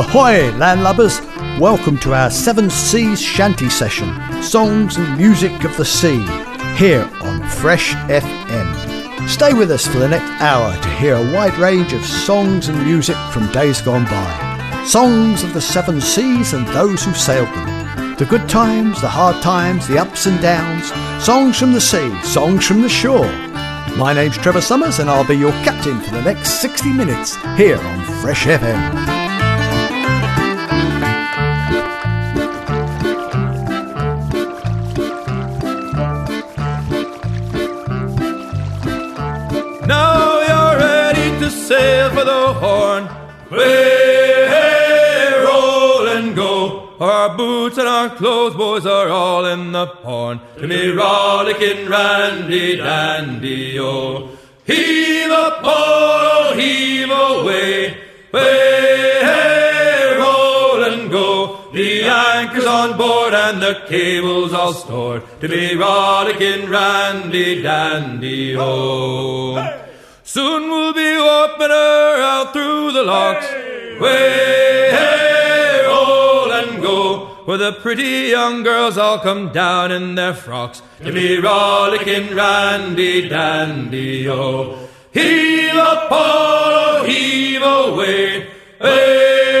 Ahoy, landlubbers! Welcome to our Seven Seas Shanty Session Songs and Music of the Sea, here on Fresh FM. Stay with us for the next hour to hear a wide range of songs and music from days gone by. Songs of the seven seas and those who sailed them. The good times, the hard times, the ups and downs. Songs from the sea, songs from the shore. My name's Trevor Sommers and I'll be your captain for the next 60 minutes here on Fresh FM. Now you're ready to sail for the horn. Way, hey, roll and go. Our boots and our clothes, boys, are all in the horn. To me, rollicking randy dandy, oh. Heave a pole, oh, heave away. Way, hey, roll and go. The anchor's on board and the cable's all stored. To be rollicking randy dandy, oh. Soon we'll be whooping her out through the locks. Way, hey, roll and go. Where the pretty young girls all come down in their frocks to be rollicking randy dandy, oh. Heave up, pole, heave away. Hey, hey,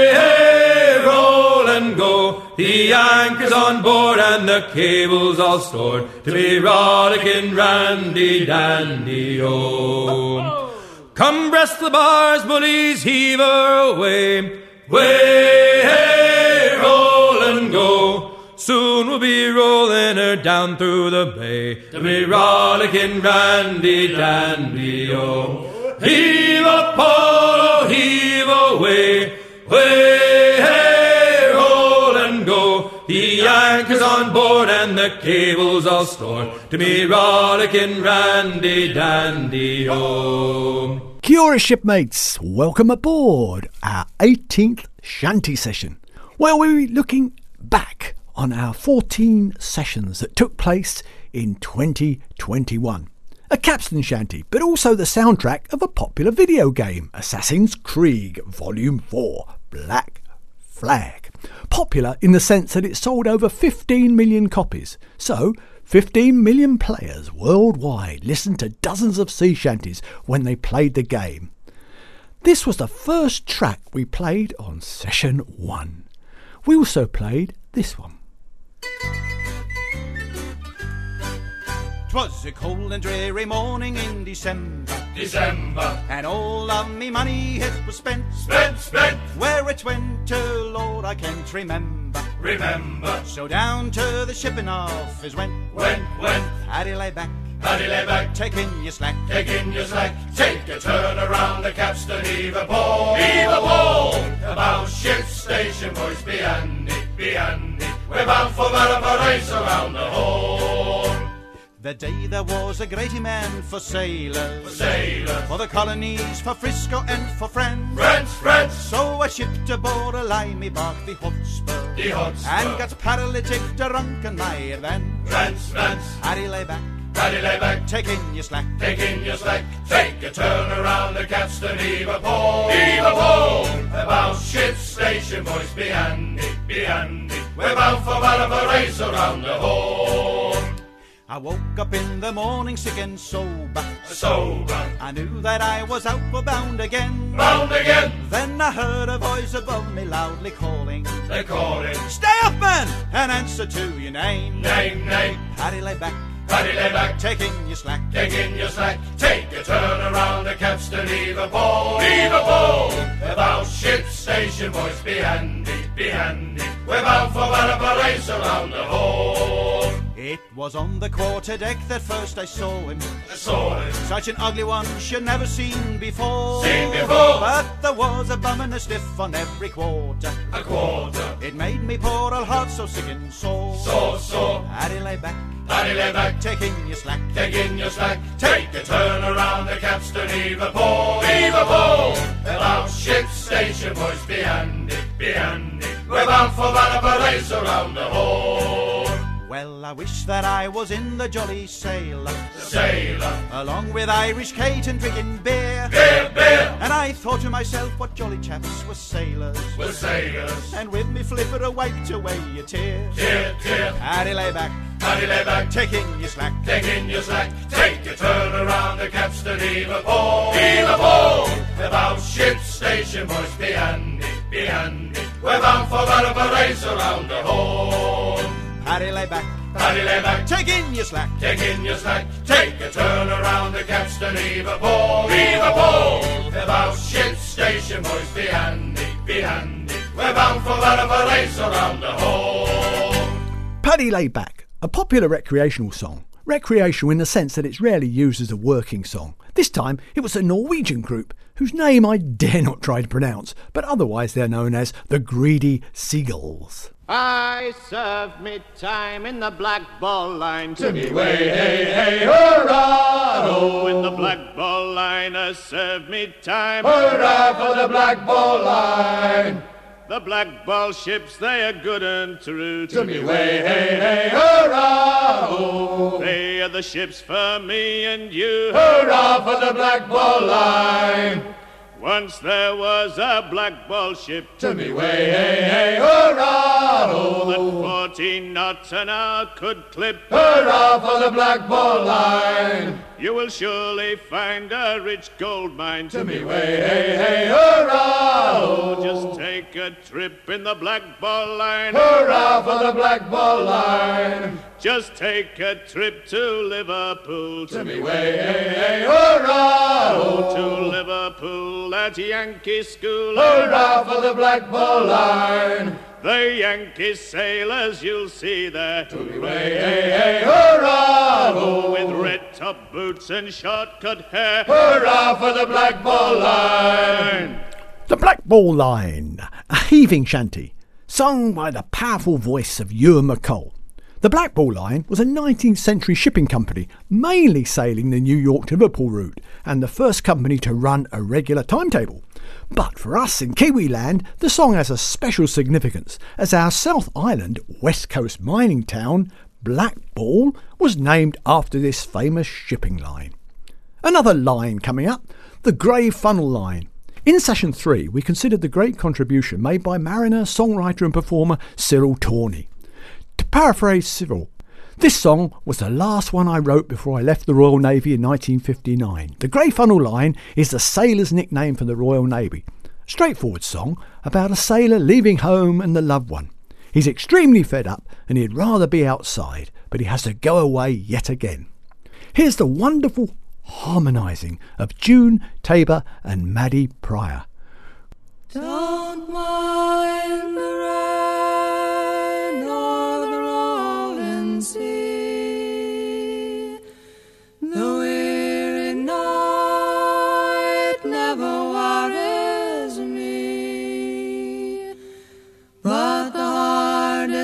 go. The anchor's on board and the cable's all stored to be rollicking randy dandy, oh. Come breast the bars, bullies, heave her away. Way, hey, roll and go. Soon we'll be rolling her down through the bay to be rollicking randy dandy, oh. Heave a pole, heave away. Way, hey. The anchor's on board and the cable's all stored to be rollicking randy dandy, oh. Kia ora, shipmates. Welcome aboard our 18th shanty session. Well, we're looking back on our 14 sessions that took place in 2021. A capstan shanty, but also the soundtrack of a popular video game, Assassin's Creed Volume 4 Black Flag. Popular in the sense that it sold over 15 million copies. So, 15 million players worldwide listened to dozens of sea shanties when they played the game. This was the first track we played on session 1. We also played this one. 'Twas a cold and dreary morning in December, December, and all of me money it was spent. spent, spent, Where it went to, Lord, I can't remember. remember, So down to the shipping office went. went, went, Paddy lay back, Paddy lay back, taking your slack. take in your slack, take a turn around the capstan, heave a pole, heave a pole, about ship station, boys, be handy, be handy, we're bound for Valparaiso around the horn, The day there was a great man for sailors, sailor, for the colonies, for Frisco and for France. France, France, So I shipped aboard a limey bark, the Hotspur, the Hotspur, and got paralytic drunk in my advance. France, France, Paddy lay back, Paddy lay back, taking your slack. Take in your slack, take a turn around the capstan, heave a pole, heave a pole. About ship station, boys, be handy, be handy. We're bound for Valparaiso around the horn. I woke up in the morning sick and sober. Sober, I knew that I was outward bound again. bound again, Then I heard a voice above me loudly calling, they call it. Stay up, man, and answer to your name. Name, name, Paddy lay back, Paddy lay back, taking your slack. take in your slack, take a turn around the capstan, heave a pole, heave a pole. About ship station, boys, be handy, be handy. We're bound for Valparaiso around the horn. It was on the quarter deck that first I saw him. I saw him. Such an ugly one she'd never seen before. Seen before. But there was a bum and a stiff on every quarter. A quarter. It made me poor old heart so sick and sore. So, so. Paddy lay back, Paddy lay back. taking your slack. Take in your slack. Take a turn around the capstan. Heave a pole. Heave a pole. About ship station, boys. Be handy. Be handy. We're bound for Valparaiso around the horn. Well, I wish that I was in the jolly sailor, sailor. along with Irish Kate and drinking beer. Beer, beer. And I thought to myself, what jolly chaps were sailors. We're sailors. And with me flipper, I wiped away your tears. Tear, tear. Paddy lay back, Paddy lay back. taking your slack. Taking your slack, take a turn around the capstan, heave a pole, heave a pole. About ship station, boys, be handy, be handy. We're bound for Valparaiso around the horn. Paddy lay back, Paddy lay back, Take in your slack. take in your slack, take a turn around the capstan, heave a pole, heave a pole. About ship station, boys, be handy, be handy. We're bound for Valparaiso around the horn. Paddy Lay Back, a popular recreational song. Recreational in the sense that it's rarely used as a working song. This time it was a Norwegian group whose name I dare not try to pronounce, but otherwise they're known as the Greedy Seagulls. I served me time in the black ball line. To me way, hey, hey, hurrah! Oh, in the black ball line, I served me time. Hurrah for the black ball line! The black ball ships, they are good and true to, To way, hey, hey, hurrah! Oh. They are the ships for me and you. Hurrah for the black ball line! Once there was a black ball ship To me way, hey, hey, hurrah! that Oh. 14 knots an hour could clip. Hurrah for the black ball line! You will surely find a rich gold mine. To me way, hey, hey, hurrah! Oh, oh, just take a trip in the black ball line. Hurrah for the black ball line! Just take a trip to Liverpool. To me way, hey, hey, hurrah! Oh, oh. to Liverpool at Yankee School. Hurrah for the black ball line! The Yankee sailors you'll see there. To me way, hey, hey, hurrah! Oh, with red top boots and short cut hair. Hurrah for the black ball line! The Black Ball Line, a heaving shanty, sung by the powerful voice of Ewan MacColl. The Blackball Line was a 19th century shipping company, mainly sailing the New York to Liverpool route, and the first company to run a regular timetable. But for us in Kiwi land, the song has a special significance, as our South Island west coast mining town, Blackball, was named after this famous shipping line. Another line coming up the Grey Funnel Line. In session three, we considered the great contribution made by mariner, songwriter, and performer Cyril Tawney. To paraphrase Cyril, this song was the last one I wrote before I left the Royal Navy in 1959. The Grey Funnel Line is the sailor's nickname for the Royal Navy. Straightforward song about a sailor leaving home and the loved one. He's extremely fed up and he'd rather be outside, but he has to go away yet again. Here's the wonderful harmonising of June Tabor and Maddy Prior. Don't mind the rain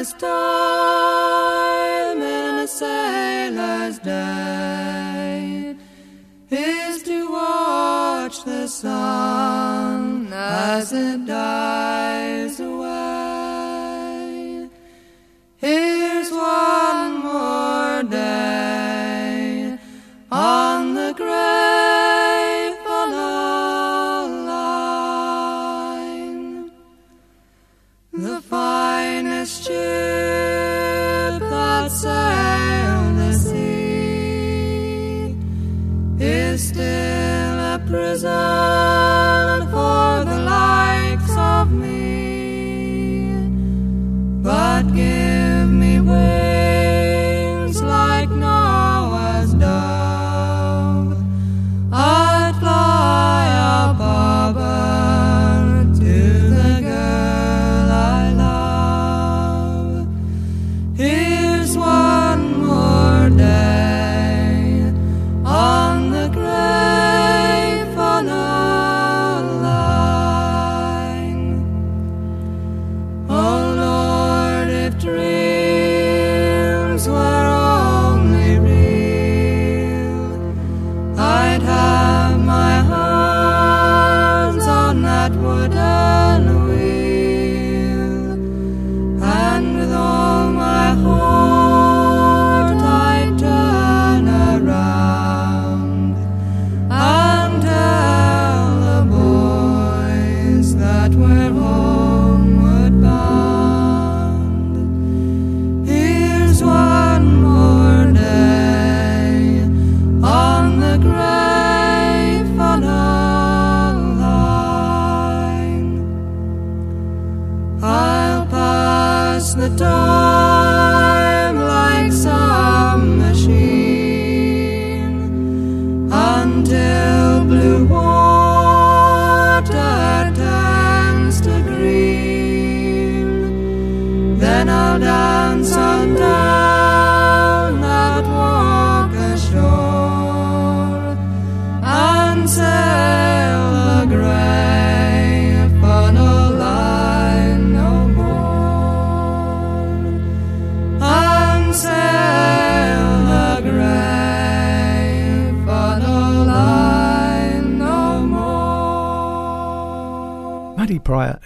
hardest time in a sailor's day is to watch the sun as it dies away. Here's one more day on the gray funnel line. The finest ship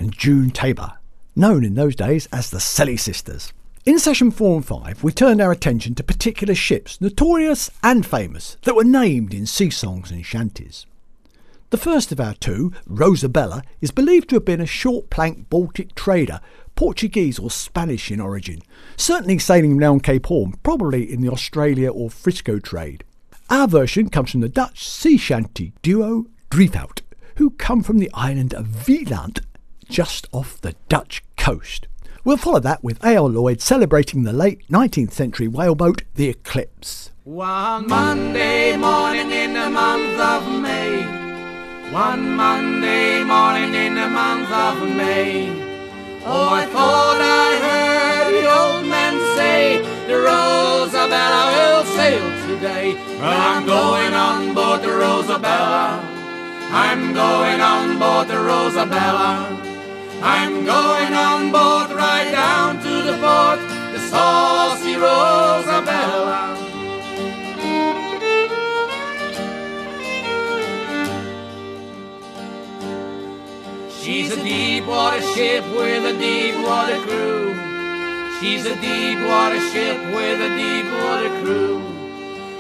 and June Tabor, known in those days as the Silly Sisters. In session 4 and 5, we turned our attention to particular ships, notorious and famous, that were named in sea songs and shanties. The first of our two, Rosabella, is believed to have been a short plank Baltic trader, Portuguese or Spanish in origin, certainly sailing round Cape Horn, probably in the Australia or Frisco trade. Our version comes from the Dutch sea shanty duo Driefout, who come from the island of Vlieland, just off the Dutch coast. We'll follow that with A.L. Lloyd celebrating the late 19th century whaleboat, the Eclipse. One Monday morning in the month of May. One Monday morning in the month of May. Oh, I thought I heard the old man say, the Rosabella will sail today. Well, I'm going on board the Rosabella. I'm going on board the Rosabella. I'm going on board right down to the port, the saucy Rosabella. She's a deep water ship with a deep water crew. She's a deep water ship with a deep water crew.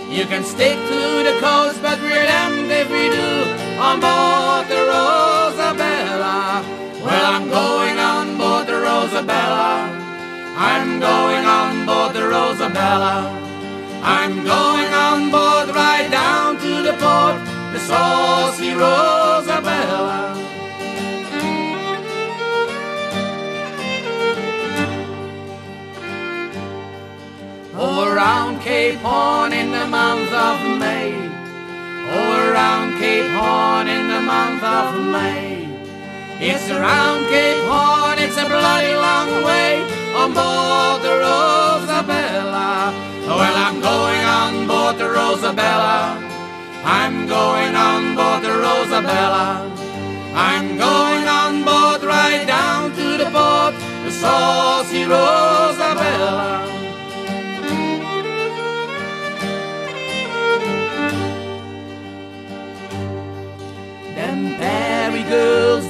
You can stick to the coast, but we're damned if we do on board the Rosabella. Rosabella. I'm going on board the Rosabella. I'm going on board right down to the port, the saucy Rosabella. Oh, around Cape Horn in the month of May. Oh, around Cape Horn in the month of May. It's around Cape Horn, it's a bloody long way on board the Rosabella. Well, I'm going on board the Rosabella. I'm going on board the Rosabella. I'm going on board right down to the port, the saucy Rosabella. Them Perry girls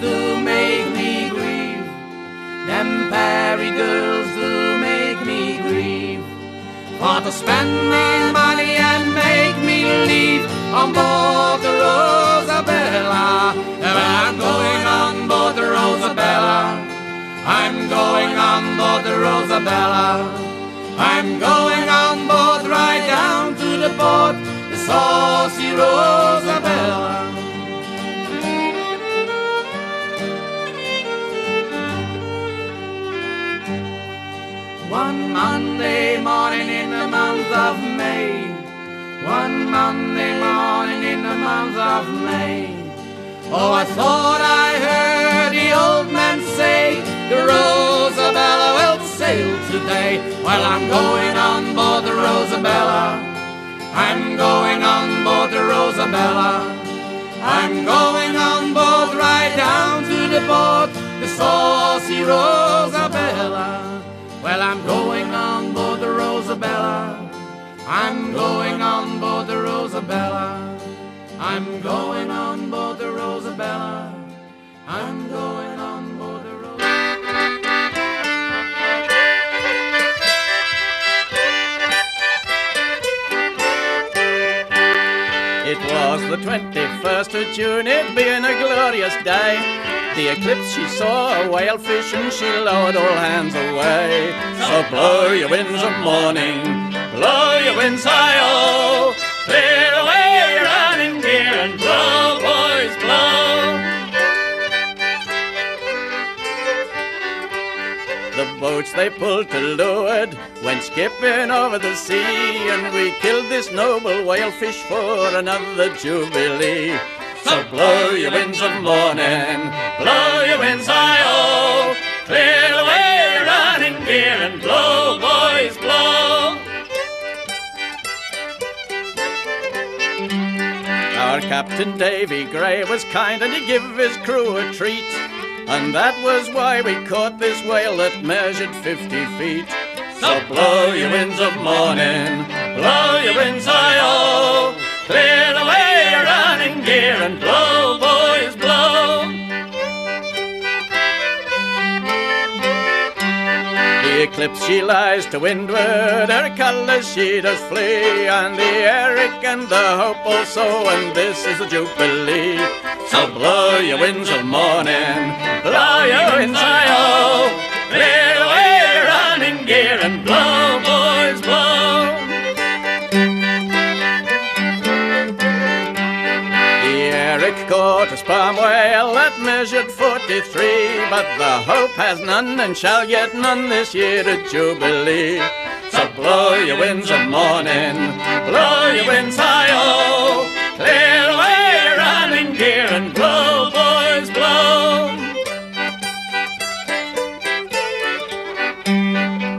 Them girls do make me grieve. For to spend me money and make me leave on board the Rosabella. Well, I'm going on board the Rosabella. I'm going on board the Rosabella. I'm going on board right down to the port, the saucy Rosabella. Monday morning in the month of May. One Monday morning in the month of May. Oh, I thought I heard the old man say, the Rosabella will sail today. Well, I'm going on board the Rosabella. I'm going on board the Rosabella. I'm going on board right down to the port, the saucy Rosabella. I'm going on board the Rosabella. I'm going on board the Rosabella. I'm going on board the Rosabella. It was the 21st of June, it being a glorious day. The eclipse she saw a whale fish and she lowered all hands away. So blow your winds of morning, blow your winds high-oh. Clear away your running gear and blow, boys, blow. The boats they pulled to leeward went skipping over the sea, and we killed this noble whalefish for another jubilee. So blow your winds of morning, blow your winds high-oh, clear away your running gear and blow, boys, blow. Our Captain Davy Gray was kind and he give his crew a treat. And that was why we caught this whale that measured 50 feet. So blow your winds of morning, blow your winds high-oh, clear away your running gear and blow, Eclipse she lies to windward, her colours she does flee, and the Eric and the Hope also, and this is the Jubilee. So blow your winds of morning, blow your winds high-oh, clear away running gear and blow, measured 43, but the Hope has none and shall get none this year at Jubilee. So blow your winds of morning, blow your winds high-oh, clear away your running gear and blow, boys, blow.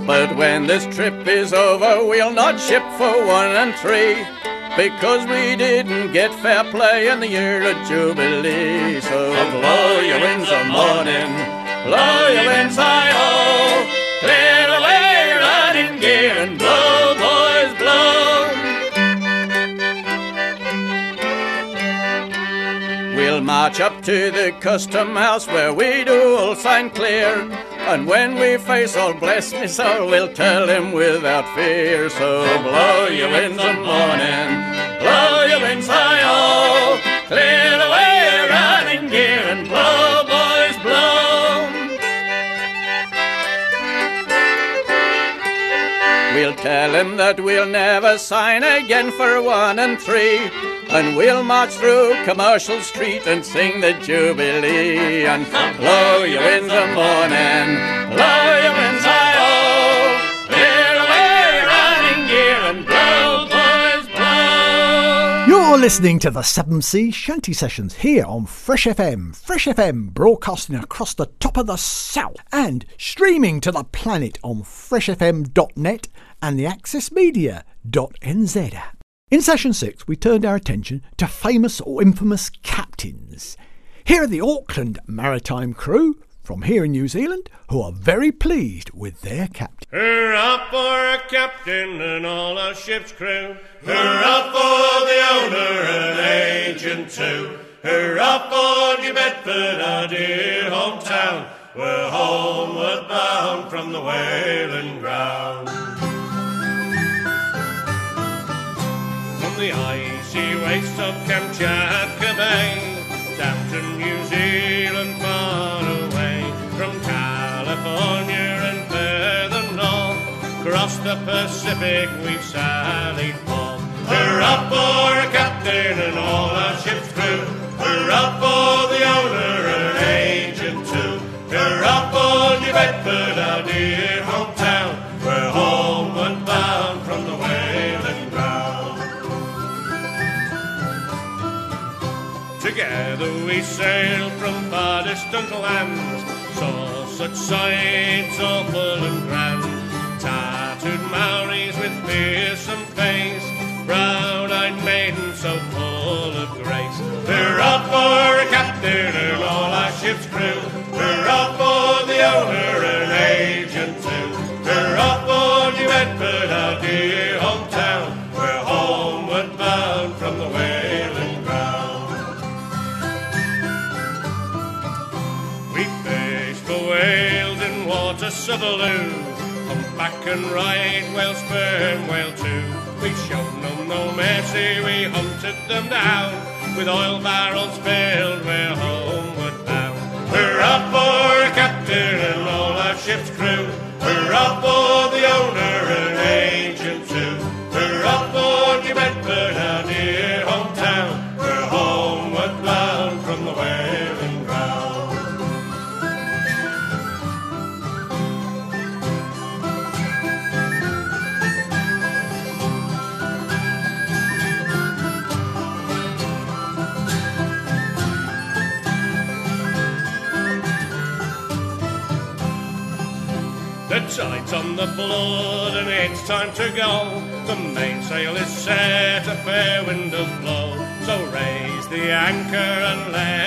But when this trip is over, we'll not ship for one and three. Because we didn't get fair play in the year of Jubilee. So blow your winds of morning, blow your winds high-oh, clear away running gear and blow, boys, blow. We'll march up to the custom house where we do all sign clear. And when we face all bless me soul, we'll tell him without fear. So blow your winds of morning, blow your winds high-oh, clear away your running gear and blow, boys, blow. We'll tell him that we'll never sign again for one and three. And we'll march through Commercial Street and sing the Jubilee. And blow your winds of morning, blow your winds high-oh, clear away running gear and blow, blow. You're listening to the 7 Seas Shanty Sessions here on Fresh FM. Fresh FM broadcasting across the top of the south and streaming to the planet on freshfm.net and the accessmedia.nz. In session 6, we turned our attention to famous or infamous captains. Here are the Auckland Maritime crew from here in New Zealand who are very pleased with their captain. Hurrah for a captain and all our ship's crew. Hurrah for the owner and agent too. Hurrah for New Bedford, our dear hometown. We're homeward bound from the whaling ground. The icy wastes of Kamchatka Bay down to New Zealand far away. From California and further north, across the Pacific we've sallied forth. We're up for a captain and all our ship's crew. We're up for the owner and agent too. Hurrah for New Bedford, our dear hometown. Together we sailed from far distant lands, saw such sights awful and grand. Tattooed Maoris with fearsome face, brown-eyed maidens so full of grace. Hurrah for a captain and all our ship's crew. Hurrah for the owner and agent too. Hurrah for New Bedford, our dear water Sutherloo. Come back and ride whale sperm whale too. We showed them no mercy, we hunted them down. With oil barrels filled, we're homeward bound. Hurrah for captain and all our ship's crew. Hurrah blow. So raise the anchor and let's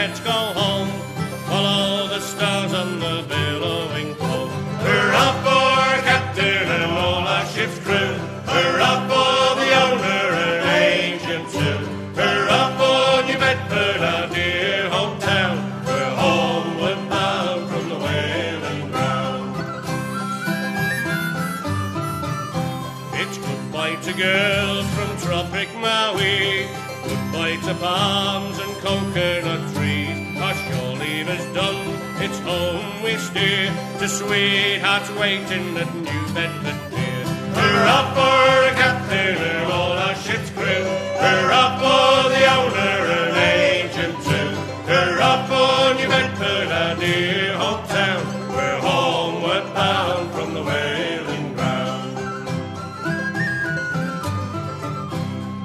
sweethearts waiting at New Bedford Pier. Hurrah for the captain and all our ship's crew. Hurrah for the owner and agent too. Hurrah for New Bedford, our dear hometown. We're homeward bound from the whaling ground.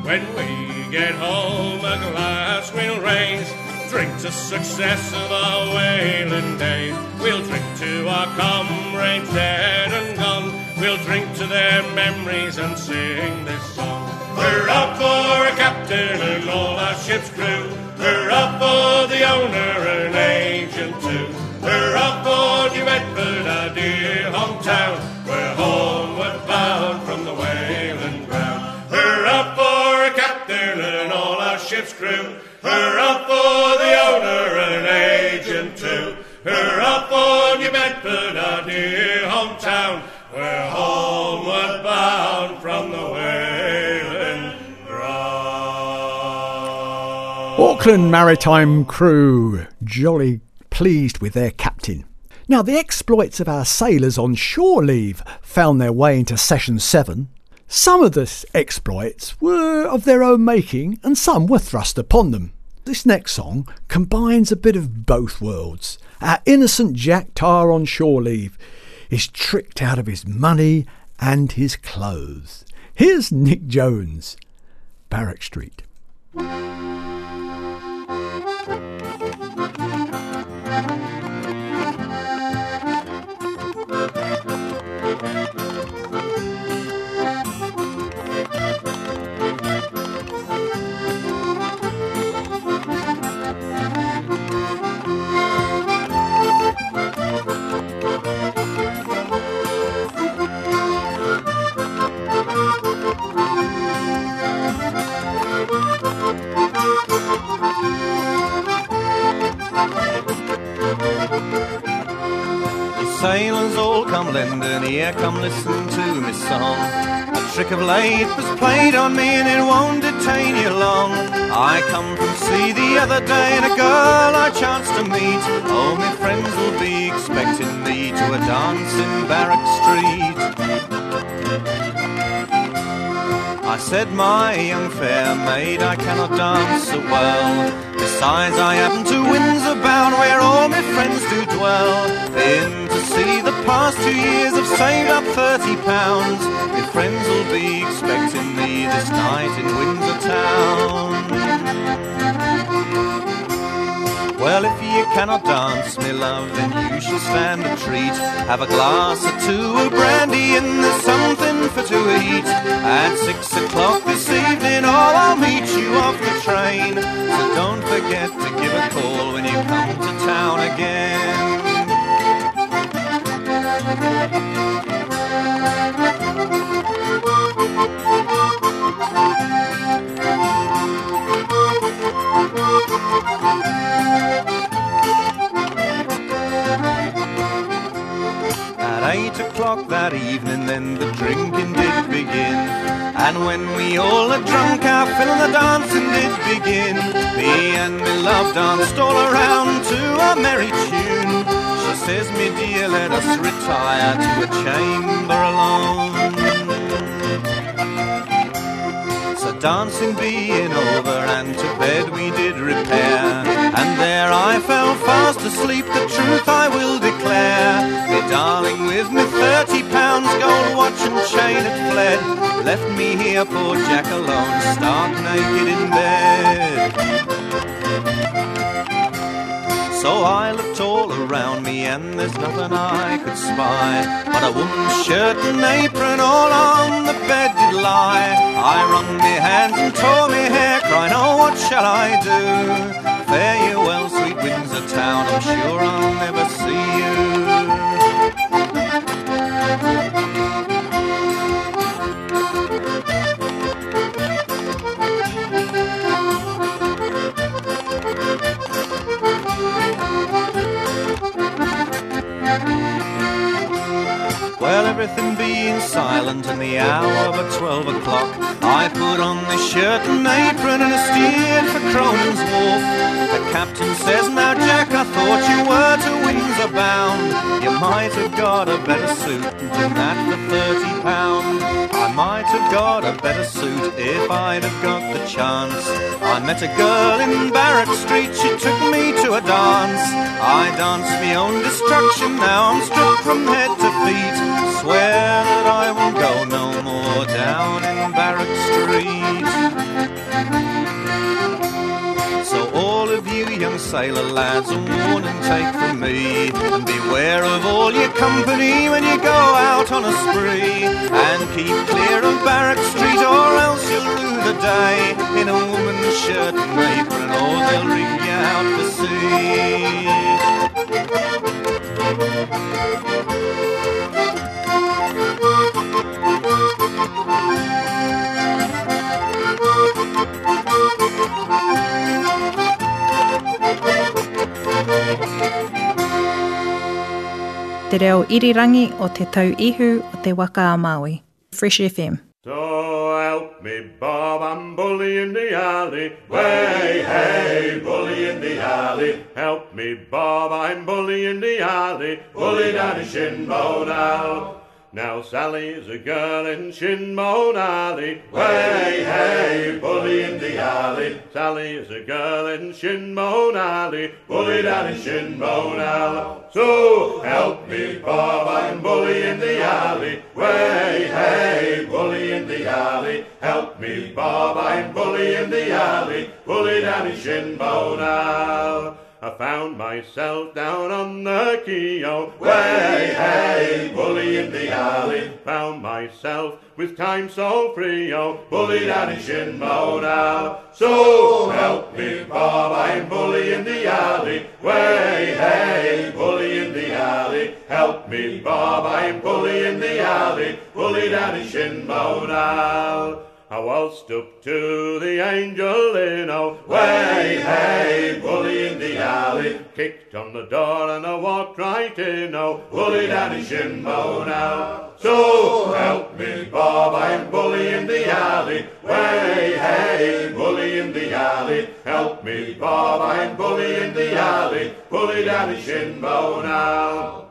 When we get home, a glass we'll raise. Drink to success crew. Hurrah Auckland Maritime crew, jolly pleased with their captain. Now, the exploits of our sailors on shore leave found their way into session 7. Some of the exploits were of their own making, and some were thrust upon them. This next song combines a bit of both worlds. Our innocent Jack Tar on shore leave is tricked out of his money and his clothes. Here's Nick Jones, Barrack Street. Sailors all come lend an ear, come listen to me song. A trick of late was played on me and it won't detain you long. I come from sea the other day and a girl I chanced to meet. All my friends will be expecting me to a dance in Barrack Street. I said, my young fair maid, I cannot dance so well. Besides, I happen to Windsor bound, where all my friends do dwell. In see the past two years, I've saved up thirty pounds. My friends will be expecting me this night in Windsor town. Well, if you cannot dance, me love, then you shall stand a treat. Have a glass or two of brandy, and there's something for to eat. At six o'clock this evening, oh, I'll meet you off the train. So don't forget to give a call when you come to town again. At eight o'clock that evening, then the drinking did begin. And when we all had drunk our fill, the dancing did begin. Me and me love danced all around to a merry tune. She says, me dear, let us retire to a chamber alone. So dancing being over and to bed we did repair. And there I fell fast asleep, the truth I will declare. Me darling with me thirty pounds gold watch and chain had fled. Left me here, poor Jack alone, stark naked in bed. So I looked all around me and there's nothing I could spy But a woman's shirt and apron all on the bed did lie I wrung me hands and tore me hair crying, oh what shall I do? Fare you well, sweet Windsor town, I'm sure I'll never see you silent and the hour but twelve o'clock, I put on the shirt and apron and a steered for Cronin's Wharf. The captain says, Now, Jack, I thought you were to Windsor bound. You might have got a better suit than that for thirty pound. I might have got a better suit if I'd have got the chance. I met a girl in Barrack Street, she took me to a dance. I danced my own destruction, now I'm stripped from head to feet. Swear that I will go no more down in Barrack Street. So all of you young sailor lads, a warning take from me, and beware of all your company when you go out on a spree, and keep clear of Barrack Street, or else you'll rue the day in a woman's shirt and apron, or they'll ring you out to sea. Te reo irirangi o te tau ihu o te waka a Maui. Fresh FM. So help me, Bob, I'm bully in the alley. Way, hey, bully in the alley. Help me, Bob, I'm bully in the alley. Bully down the Shinbone Alley. Now Sally's a girl in Shinbone Alley. Way, hey, bully in the alley. Sally is a girl in Shinbone Alley. Bully down in Shinbone Alley. So help me, Bob, I'm bully in the alley. Way, hey, bully in the alley. Help me, Bob, I'm bully in the alley. Bully down in Shinbone Alley. I found myself down on the Keogh. Way, hey, bully in the alley. Found myself with time so free, oh, bully down in Shinbone Alley. Oh. So help me, Bob, I'm bully in the alley. Way, hey, bully in the alley. Help me, Bob, I'm bully in the alley. Bully down in Shinbone Alley. Oh. I waltzed up to the angel in a way, hey, bully in the alley. Kicked on the door and I walked right in, oh, bully down in Shinbone Alley. So help me, Bob, I'm bully in the alley. Way, hey, bully in the alley. Help me, Bob, I'm bully in the alley. Bully down in Shinbone Alley.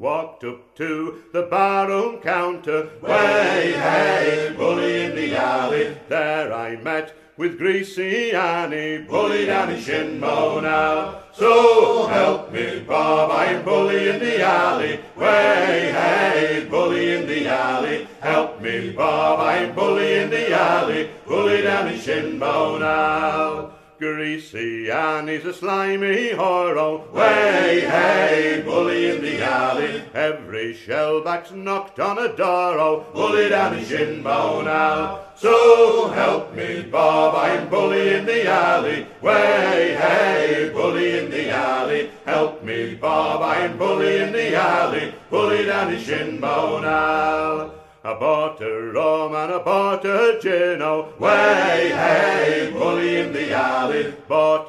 Walked up to the barroom counter, way, hey, bully in the alley. There I met with greasy Annie, bully down in Shinbone Alley. So help me, Bob, I'm bully in the alley. Way, hey, bully in the alley. Help me, Bob, I'm bully in the alley. Bully down in Shinbone Alley. Greasy Annie's a slimy horror. Way, hey, bully in the alley. Every shellback's knocked on a door. Oh, bully down in Shinbone Alley. So help me, Bob, I'm bully in the alley. Way, hey, bully in the alley. Help me, Bob, I'm bully in the alley. Bully down his Shinbone Alley. I a rum and a gin, oh, way, hey, bully in the alley.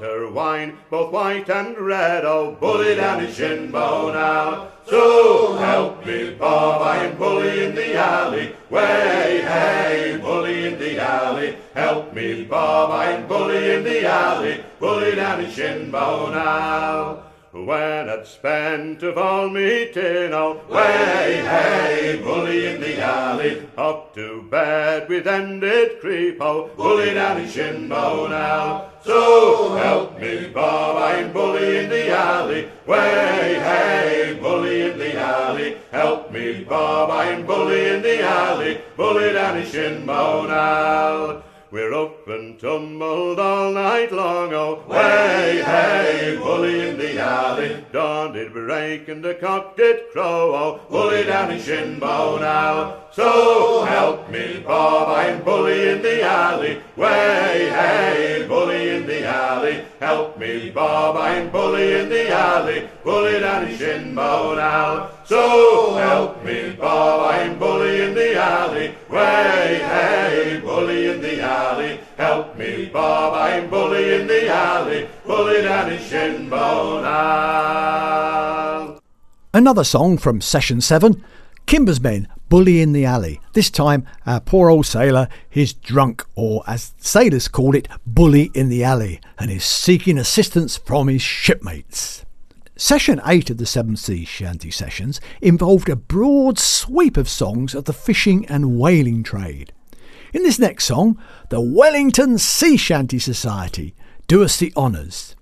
Her wine, both white and red, oh, bully down his shin bone Alley. So help me, Bob, I'm bully in the alley. Way, hey, bully in the alley. Help me, Bob, I'm bully in the alley. Bully down his shin bone Alley. When I'd spent of all me tin, oh, way, hey, bully in the alley, up to bed with ended creep, oh, bully down in Shinbone Alley. So help me, Bob, I'm bully in the alley, way, hey, bully in the alley, help me, Bob, I'm bully in the alley, bully down in Shinbone Alley. We're up and tumbled all night long, oh, way, hey, bully in the alley. Dawn did break and the cock did crow, oh, bully down in Shinbo now. So help me, Bob, I'm bully in the alley. Way, hey, bully in the alley. Help me, Bob, I'm bully in the alley. Bully down in Shinbo now. So help me, Bob, I'm bully in the alley. Way, hey, bully in the alley. Help me, Bob, I'm bully in the alley. Bully down in Shinbo now. Another song from Session 7 Kimber's Men, Bully in the Alley. This time, our poor old sailor is drunk, or as sailors call it, Bully in the Alley, and is seeking assistance from his shipmates. Session 8 of the Seven Seas Shanty Sessions involved a broad sweep of songs of the fishing and whaling trade. In this next song, the Wellington Sea Shanty Society do us the honours.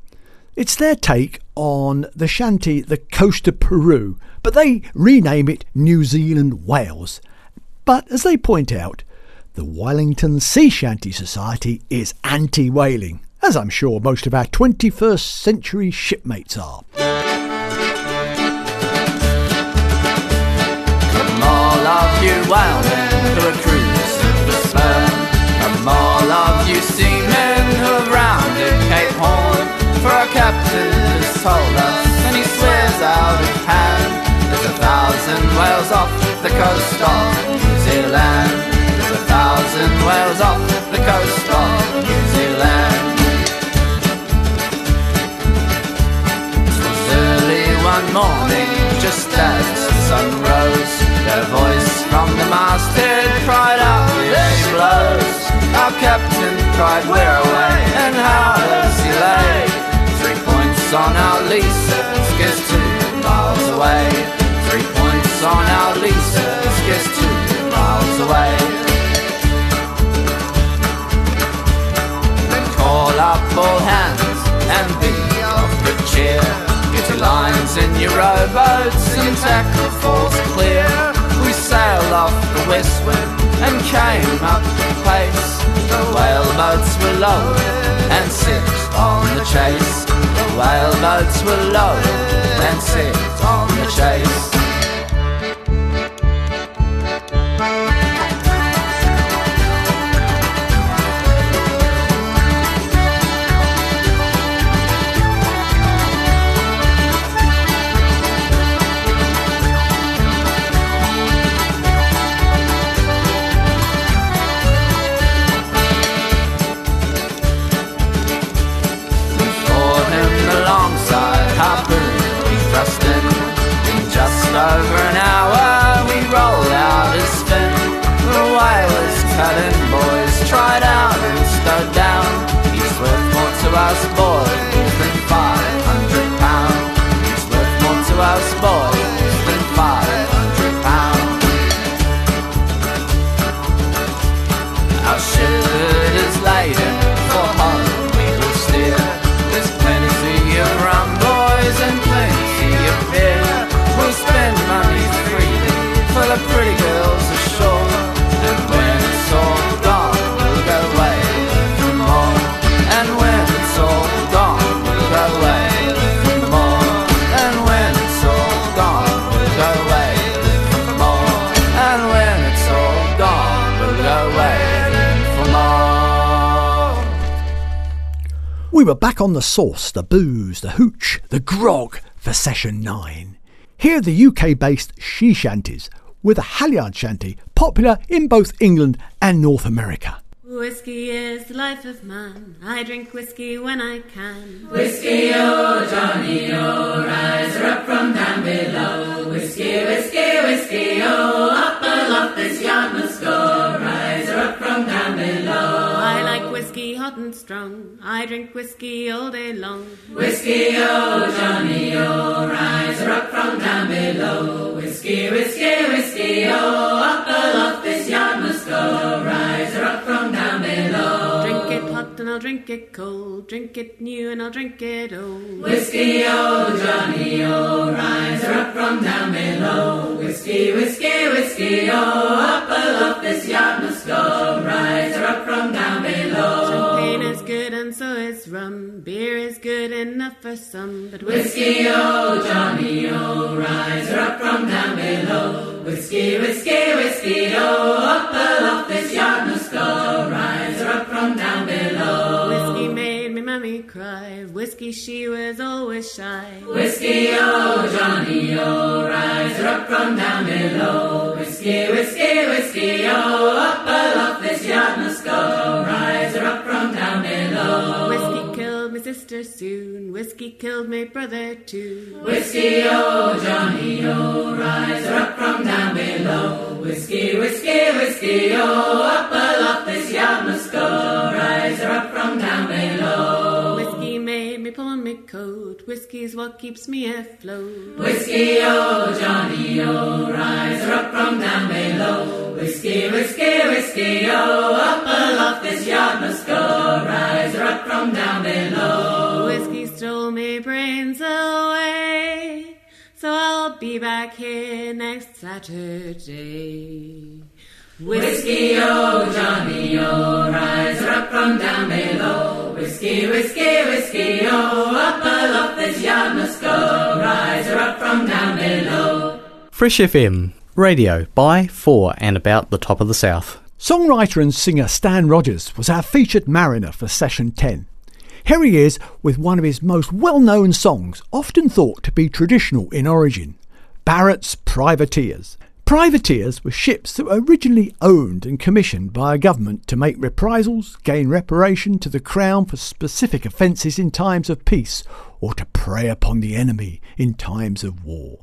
It's their take on the shanty The Coast of Peru, but they rename it New Zealand Whales. But as they point out, the Wellington Sea Shanty Society is anti whaling, as I'm sure most of our 21st century shipmates are. Come all of you For our captain has told us, and he swears out of hand, there's a thousand whales off the coast of New Zealand. There's a thousand whales off the coast of New Zealand. It was early one morning, just as the sun rose. Their voice from the masthead cried out, he blows. Our captain cried, We're away, and how does he lay? Points on our lease, scarce two miles away. Three points on our lease, scarce two miles away. Then call up all hands and be of good cheer. Get your lines in your rowboats and tackle falls clear. We sailed off the westward and came up the pace. The whaleboats were lowered and set on the chase. The whaleboats were lowered and set on the chase. The sauce, the booze, the hooch, the grog for session 9. Here the UK based she shanties with a halyard shanty popular in both England and North America. Whiskey is the life of man. I drink whiskey when I can. Whiskey, oh Johnny, oh, rise her up from down below. Whiskey, whiskey, whiskey, oh, up aloft this yard must go. Rise her up from down below. I like whiskey hot and strong. I drink whiskey all day long. Whiskey, oh Johnny, oh, rise her up from down below. Whiskey, whiskey, whiskey, oh, up aloft this yard must go. Rise up from down below. Drink it hot and I'll drink it cold. Drink it new and I'll drink it old. Whiskey, oh Johnny, oh, rise her up from down below. Whiskey, whiskey, whiskey, oh, up aloft this yard must go. Rise up from down rum. Beer is good enough for some, but Whiskey, oh Johnny, oh, rise up from down below. Whiskey, whiskey, whiskey, oh, up aloft this yard must go. Rise up from down below. Whiskey made me mummy cry. Whiskey, she was always shy. Whiskey, oh Johnny, oh, rise up from down below. Whiskey, whiskey, whiskey, oh, up aloft this yard must go. Rise sister soon. Whiskey killed my brother too. Whiskey, oh Johnny, oh, rise up from down below. Whiskey, whiskey, whiskey, oh, up aloft this yard must go. Rise up from down below. Whiskey made me pull on my coat. Whiskey's what keeps me afloat. Whiskey, oh Johnny, oh, rise up from down below. Whiskey, whiskey, whiskey, oh, up aloft this yard must go. Rise up from down below. Whiskey stole me brains away. So I'll be back here next Saturday. Whiskey, oh Johnny, oh, rise up from down below. Whiskey, whiskey, whiskey, oh, up aloft this yard must go. Rise up from down below. Fresh FM, radio by, for, and about the top of the South. Songwriter and singer Stan Rogers was our featured mariner for session 10. Here he is with one of his most well known songs, often thought to be traditional in origin Barrett's Privateers. Privateers were ships that were originally owned and commissioned by a government to make reprisals, gain reparation to the Crown for specific offences in times of peace, or to prey upon the enemy in times of war.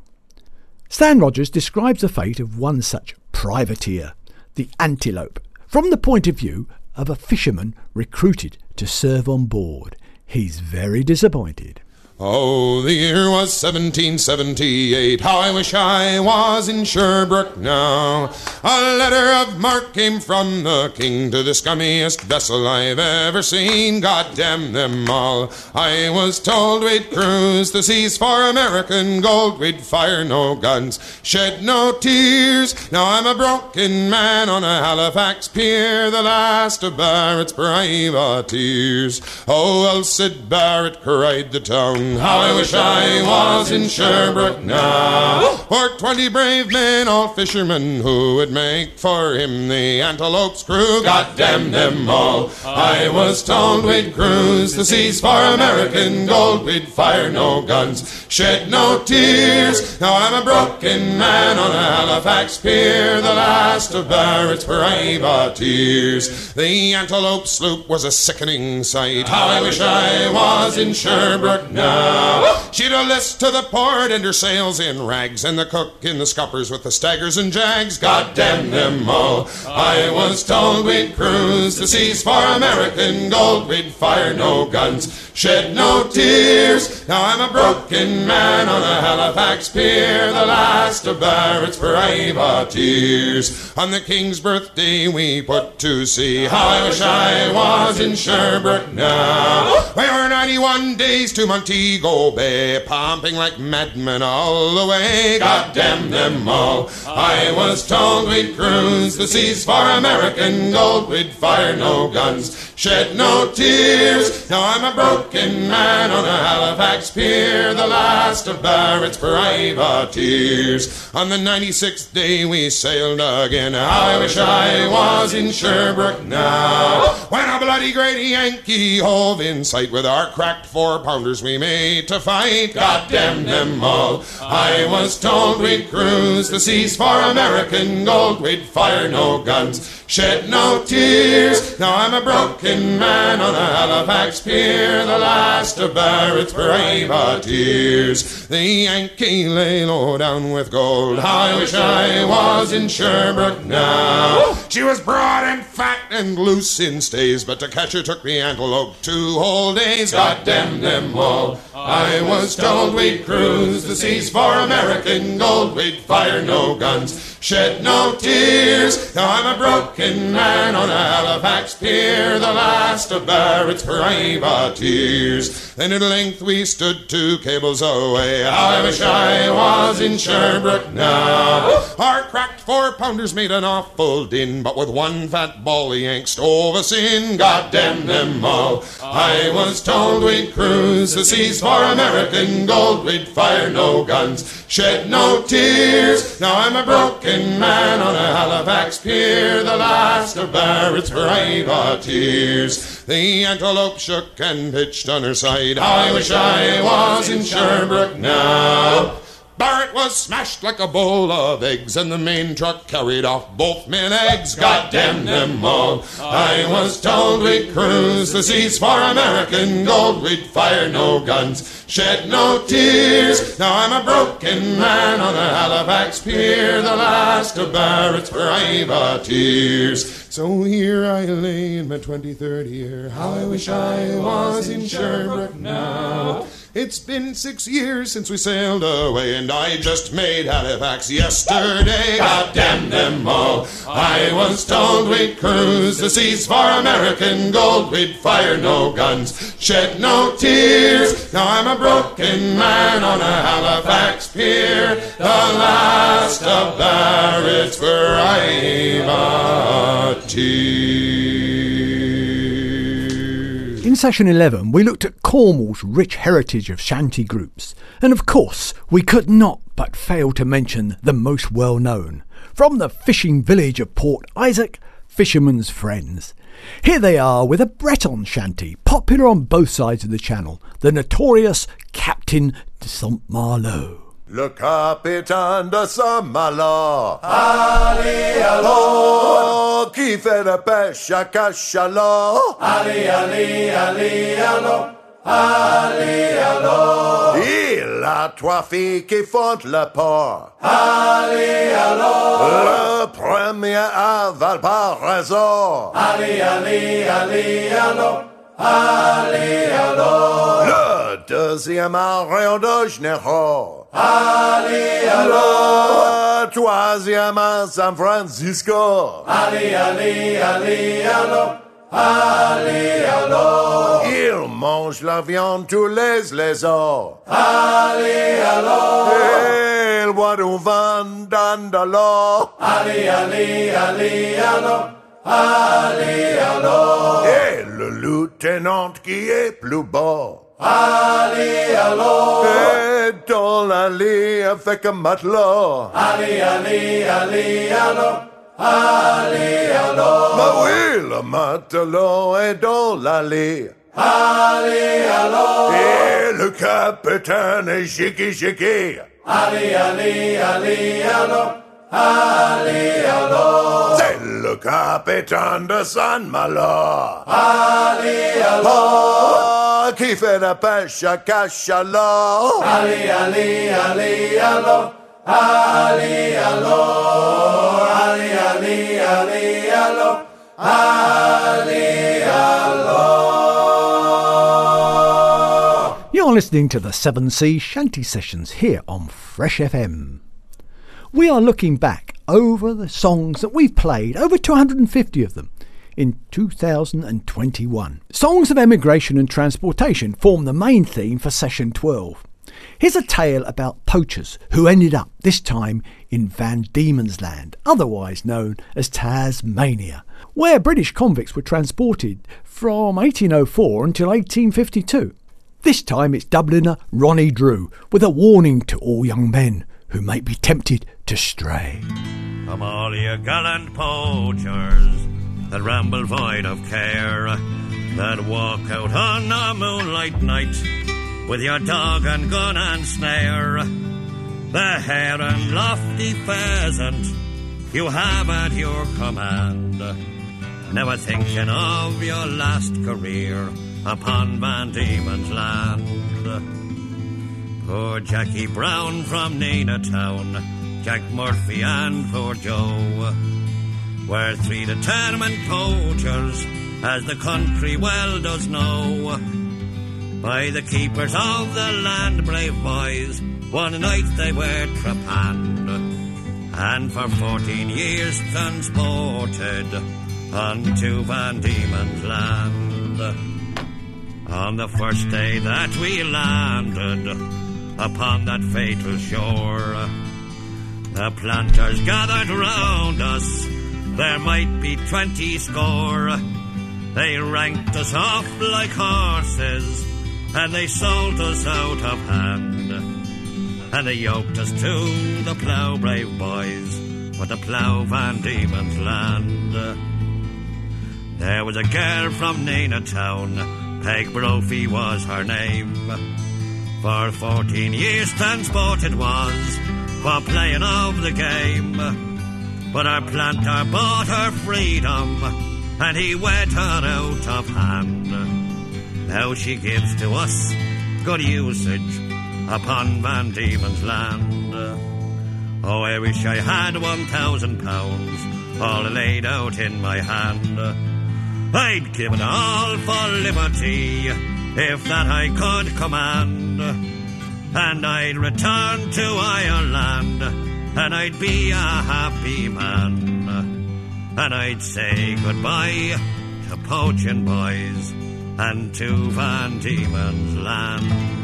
Stan Rogers describes the fate of one such privateer, the Antelope, from the point of view of a fisherman recruited to serve on board. He's very disappointed. Oh, the year was 1778. How I wish I was in Sherbrooke now. A letter of marque came from the king to the scummiest vessel I've ever seen. God damn them all. I was told we'd cruise the seas for American gold. We'd fire no guns, shed no tears. Now I'm a broken man on a Halifax pier, the last of Barrett's privateers. Oh, Sid Barrett cried the town. How I wish I was in Sherbrooke now. For twenty brave men, all fishermen, who would make for him the Antelope's crew. God damn them all. I was told we'd cruise the seas for American gold. We'd fire no guns, shed no tears. Now I'm a broken man on a Halifax pier, the last of Barrett's privateers. The Antelope sloop was a sickening sight. How I wish I was in Sherbrooke now. She'd a list to the port and her sails in rags, and the cook in the scuppers with the staggers and jags. God damn them all. I was told we'd cruise the seas for American gold. We'd fire no guns, shed no tears. Now I'm a broken man on a Halifax pier, the last of Barrett's privateers. On the King's birthday we put to sea. How I wish I was in Sherbrooke now. We were 91 days to Montego Go bay, pumping like madmen all the way. God damn them all. I was told we'd cruise the seas for American gold. We'd fire no guns, shed no tears. Now I'm a broken man on a Halifax pier, the last of Barrett's privateers. On the 96th day we sailed again. I wish I was in Sherbrooke now. When a bloody great Yankee hove in sight with our cracked four pounders we made to fight. God damn them all. I was told we'd cruise the seas for American gold. We'd fire no guns, shed no tears. Now I'm a broken man on a Halifax pier, the last of Barrett's privateers. The Yankee lay low down with gold. How I wish I was in Sherbrooke now. She was broad and fat and loose in stays, but to catch her took the antelope two whole days. God damn them all. I was told we'd cruise the seas for American gold. We'd fire no guns, shed no tears. Now I'm a broken man on Halifax pier, the last of Barrett's privateers. Then at length we stood two cables away. I wish I was in Sherbrooke now. Our cracked four pounders made an awful din, but with one fat ball he yanked stove us in. God damn them all. I was told we'd cruise the seas for American gold. We'd fire no guns, shed no tears. Now I'm a broken man on a Halifax pier, the last of Barrett's privateers. The antelope shook and pitched on her side. I wish I was in Sherbrooke now. Barrett was smashed like a bowl of eggs, and the main truck carried off both men eggs. God damn them all. I was told we'd cruise the seas for American gold. We'd fire no guns, shed no tears. Now I'm a broken man on the Halifax pier, the last of Barrett's privateers. So here I lay in my 23rd year. How I wish I was in Sherbrooke now. It's been six years since we sailed away, and I just made Halifax yesterday. God damn them all. I was told we'd cruise the seas for American gold. We'd fire no guns, shed no tears. Now I'm a broken man on a Halifax pier, the last of Barrett's privateers. In session 11, we looked at Cornwall's rich heritage of shanty groups, and of course, we could not but fail to mention the most well known. From the fishing village of Port Isaac, Fisherman's Friends. Here they are with a Breton shanty, popular on both sides of the channel, the notorious Captain de Saint Malo. Le capitaine de Saint-Malo. Allez, allô. Qui fait la pêche à cachalot. Allez, allez, allez, allô. Allez, allô. Il a trois filles qui font le port. Allez, allô. Le premier à Valparaiso. Allez, allez, allez, allô. Allez, allô. Le deuxième à Rio de Janeiro. Allez, alors. Troisièmement, San Francisco. Allez, allez, allez, alors. Allez, alors. Il mange la viande tous les lézards. Allez, alors. Ils boivent du vin d'Andalor. Allez, allez, allez, alors. Allez, alors. Et le lieutenant qui est plus bas. Allez, allô. Et dans la lit avec un matelot. Allez, allez, allez, allô. Allez, allô. Bah oui, le matelot est dans la lit. Allez, allô. Et le capitaine est chiqui chiqui. Allez, allez, allez, allô. Allez, You're listening to the 7 Seas Shanty Sessions here on Fresh FM. We are looking back over the songs that we've played, over 250 of them, in 2021. Songs of emigration and transportation form the main theme for session 12. Here's a tale about poachers who ended up, this time, in Van Diemen's Land, otherwise known as Tasmania, where British convicts were transported from 1804 until 1852. This time it's Dubliner Ronnie Drew with a warning to all young men who might be tempted to stray. Come all you gallant poachers that ramble void of care, that walk out on a moonlight night with your dog and gun and snare. The hare and lofty pheasant you have at your command, never thinking of your last career upon Van Diemen's land. Poor Jackie Brown from Nenagh Town, Jack Murphy and poor Joe were three determined poachers, as the country well does know. By the keepers of the land, brave boys, one night they were trepanned, and for fourteen years transported unto Van Diemen's land. On the first day that we landed upon that fatal shore, the planters gathered round us. There might be twenty score. They ranked us off like horses, and they sold us out of hand. And they yoked us to the plough, brave boys, with the plough Van Diemen's land. There was a girl from Nenagh Town, Peg Brophy was her name. For fourteen years transported was for playing of the game. But our planter bought her freedom, and he wed her out of hand. Now she gives to us good usage upon Van Diemen's land. Oh, I wish I had one thousand pounds all laid out in my hand. I'd give it all for liberty if that I could command. And I'd return to Ireland and I'd be a happy man. And I'd say goodbye to poaching boys and to Van Diemen's land.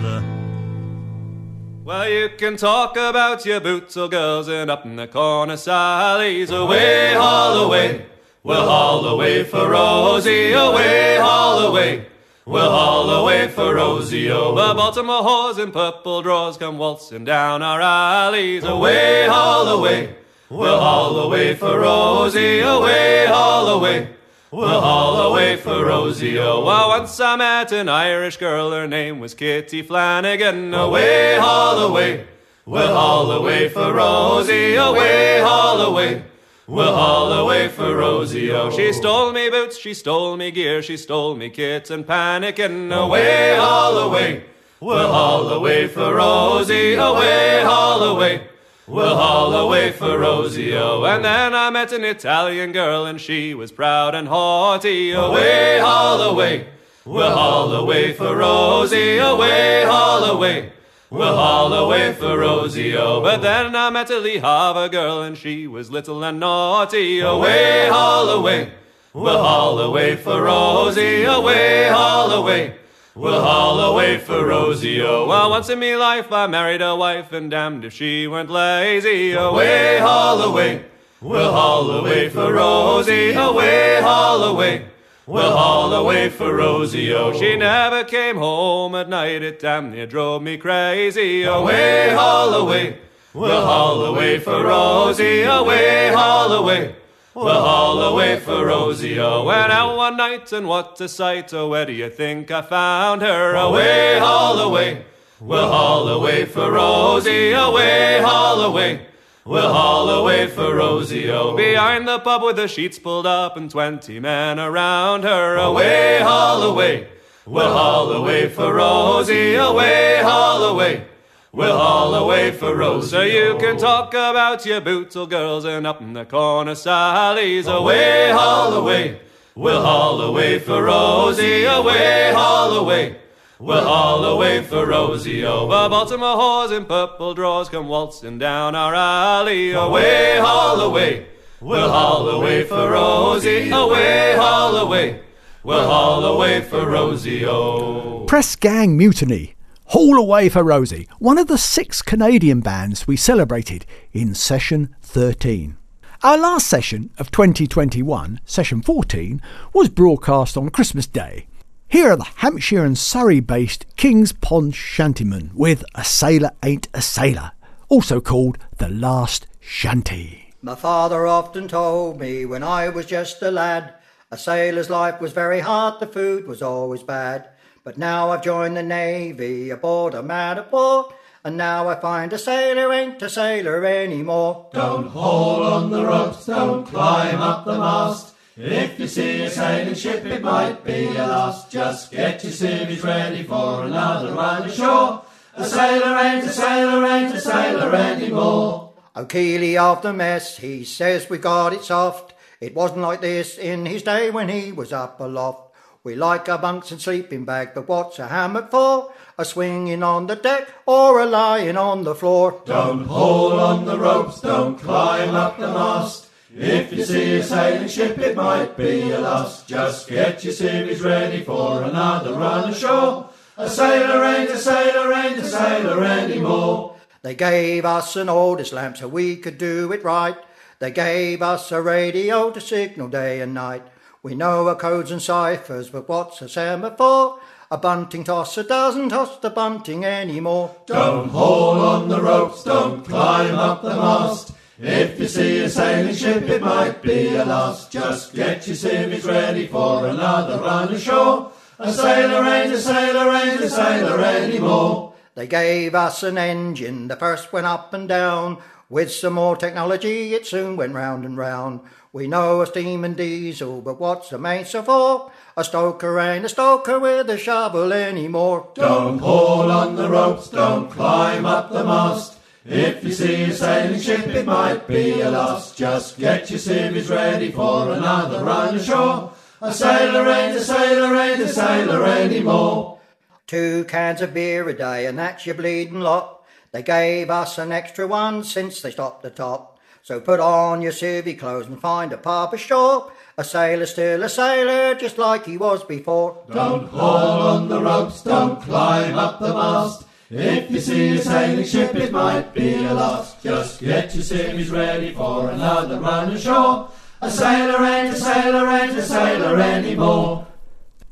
Well, you can talk about your boots or girls and up in the corner Sally's away, haul away. We'll haul away for Rosie, away, haul away. We'll haul away for Rosie, oh. The Baltimore whores in purple drawers come waltzing down our alleys, away, haul away. We'll haul away for Rosie, away, haul away. We'll haul away for Rosie, oh. Well, once I met an Irish girl, her name was Kitty Flanagan, away, haul away. We'll haul away for Rosie, away, haul away. We'll haul away for Rosie, oh. She stole me boots, she stole me gear, she stole me kits and panicking, away, haul away. We'll haul away for Rosie, away, haul away. We'll haul away for Rosie, oh. And then I met an Italian girl, and she was proud and haughty, away, haul away. We'll haul away for Rosie, away, haul away. We'll haul away for Rosie, oh. But then I met a Le Havre girl, and she was little and naughty, away, haul away. We'll haul away for Rosie, away, haul away. We'll haul away for Rosie, oh. Well, once in me life I married a wife, and damned if she weren't lazy, away, haul away. We'll haul away for Rosie, away, haul away. We'll haul away for Rosie, oh. She never came home at night, it damn near drove me crazy. Away, haul away. We'll haul away for Rosie, away, haul away. We'll haul away for Rosie, oh. Went out one night, and what a sight, oh. Where do you think I found her? Away, haul away. We'll haul away for Rosie, away, haul away. We'll haul away for Rosie, oh. Behind the pub with the sheets pulled up and twenty men around her. Away, haul away. We'll haul away for Rosie, away, haul away. We'll haul away for Rosie. So you can talk about your boots, old girls, and up in the corner Sally's. Away, haul away. We'll haul away for Rosie, away, haul away. We'll haul away for Rosie. The Baltimore whores in purple drawers come waltzing down our alley. Away, haul away. We'll haul away for Rosie, away, haul away. We'll haul away for Rosie, oh. Press Gang Mutiny. Haul Away for Rosie, one of the six Canadian bands we celebrated in session 13. Our last session of 2021, session 14, was broadcast on Christmas Day. Here are the Hampshire and Surrey based Kings Pond Shantymen with A Sailor Ain't a Sailor, also called The Last Shanty. My father often told me when I was just a lad, a sailor's life was very hard, the food was always bad. But now I've joined the Navy aboard a man of war, and now I find a sailor ain't a sailor anymore. Don't haul on the ropes, don't climb up the mast. If you see a sailing ship, it might be a loss. Just get your civvies ready for another run ashore. A sailor ain't a sailor ain't a sailor anymore. O'Keely of the mess, he says we got it soft. It wasn't like this in his day when he was up aloft. We like our bunks and sleeping bag, but what's a hammock for? A swinging on the deck or a lying on the floor? Don't haul on the ropes, don't climb up the mast. If you see a sailing ship, it might be a loss. Just get your civvies ready for another run ashore. A sailor ain't a sailor ain't a sailor anymore. They gave us an Aldis lamp so we could do it right. They gave us a radio to signal day and night. We know our codes and ciphers, but what's a semaphore? A bunting tosser doesn't toss the bunting anymore. Don't haul on the ropes, don't climb up the mast. If you see a sailing ship, it might be a loss. Just get your civvies ready for another run ashore. A sailor ain't a sailor ain't a sailor anymore. They gave us an engine, the first went up and down. With some more technology, it soon went round and round. We know a steam and diesel, but what's the mainsail for? A stoker ain't a stoker with a shovel anymore. Don't haul on the ropes, don't climb up the mast. If you see a sailing ship, it might be a loss. Just get your civvies ready for another run ashore. A sailor ain't a sailor ain't a sailor anymore. Two cans of beer a day, and that's your bleeding lot. They gave us an extra one since they stopped the tot. So put on your civvy clothes and find a pub ashore. A sailor still a sailor, just like he was before. Don't haul on the ropes, don't climb up the mast. If you see a sailing ship, it might be a loss. Just get your civvies ready for another run ashore. A sailor ain't a sailor ain't a sailor anymore.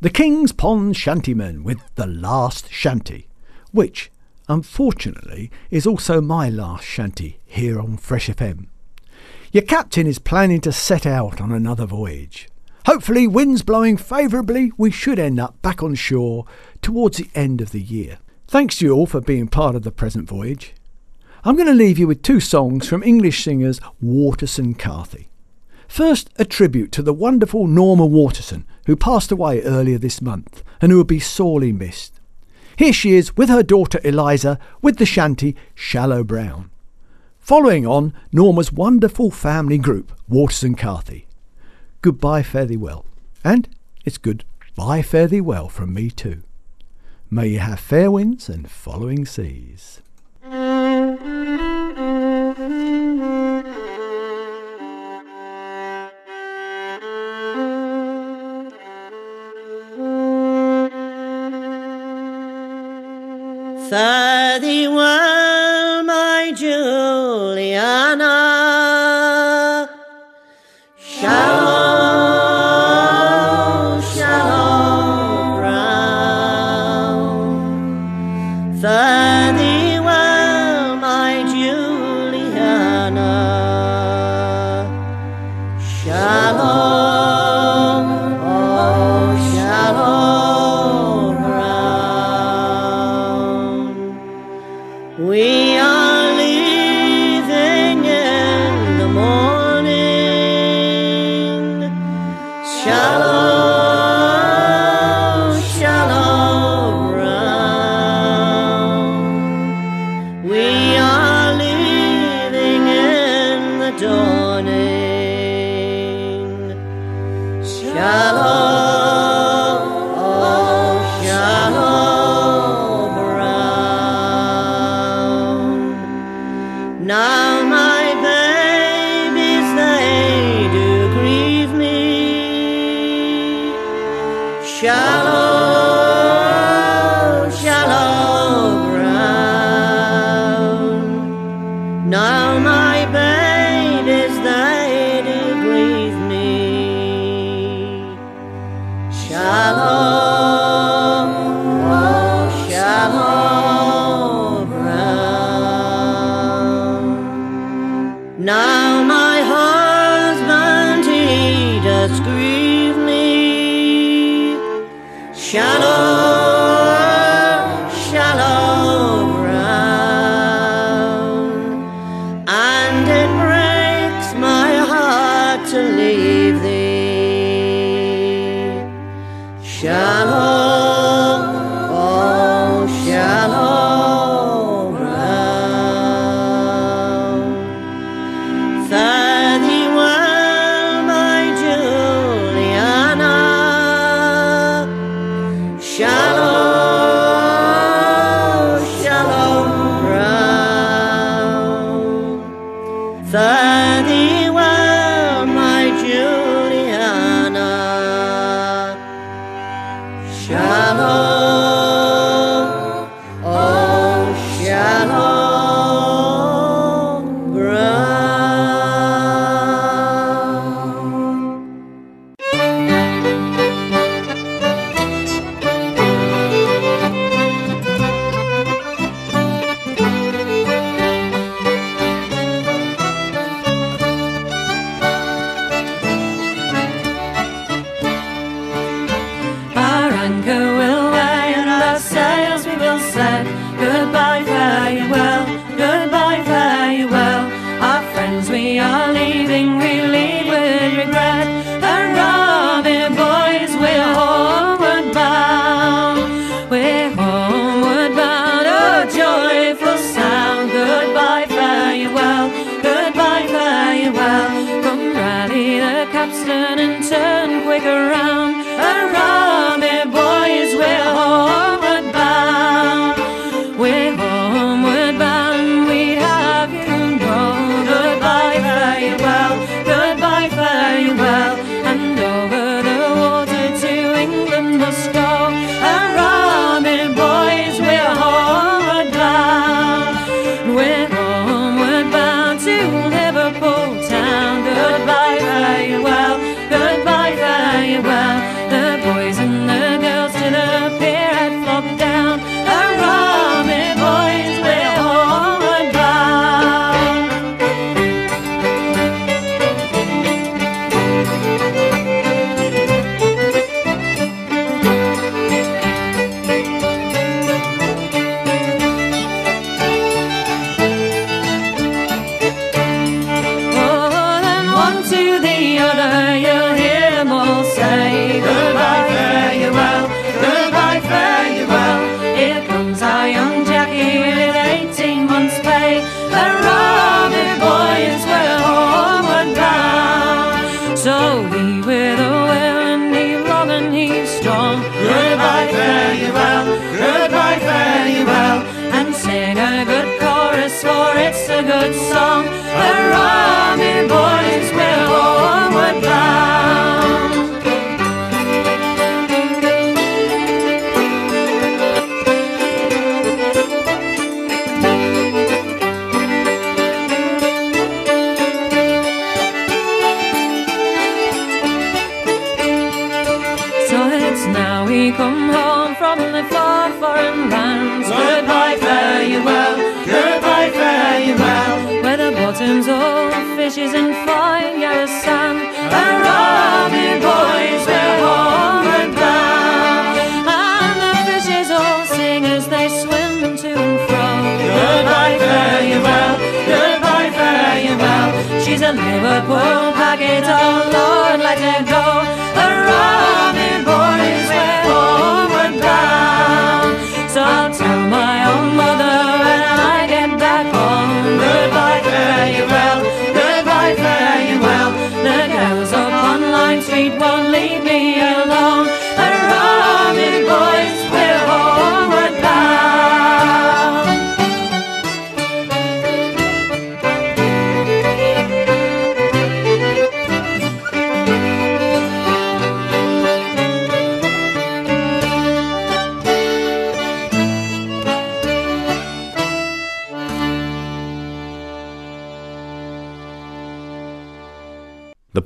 The King's Pond Shantymen with The Last Shanty, which, unfortunately, is also my last shanty here on Fresh FM. Your captain is planning to set out on another voyage. Hopefully, winds blowing favourably, we should end up back on shore towards the end of the year. Thanks to you all for being part of the present voyage. I'm going to leave you with two songs from English singers Waterson Carthy. First, a tribute to the wonderful Norma Waterson, who passed away earlier this month and who will be sorely missed. Here she is with her daughter Eliza with the shanty Shallow Brown. Following on, Norma's wonderful family group, Waterson Carthy. Goodbye, fare thee well. And it's good bye, fare thee well from me too. May you have fair winds and following seas. Fare thee well, my Juliana. shallow.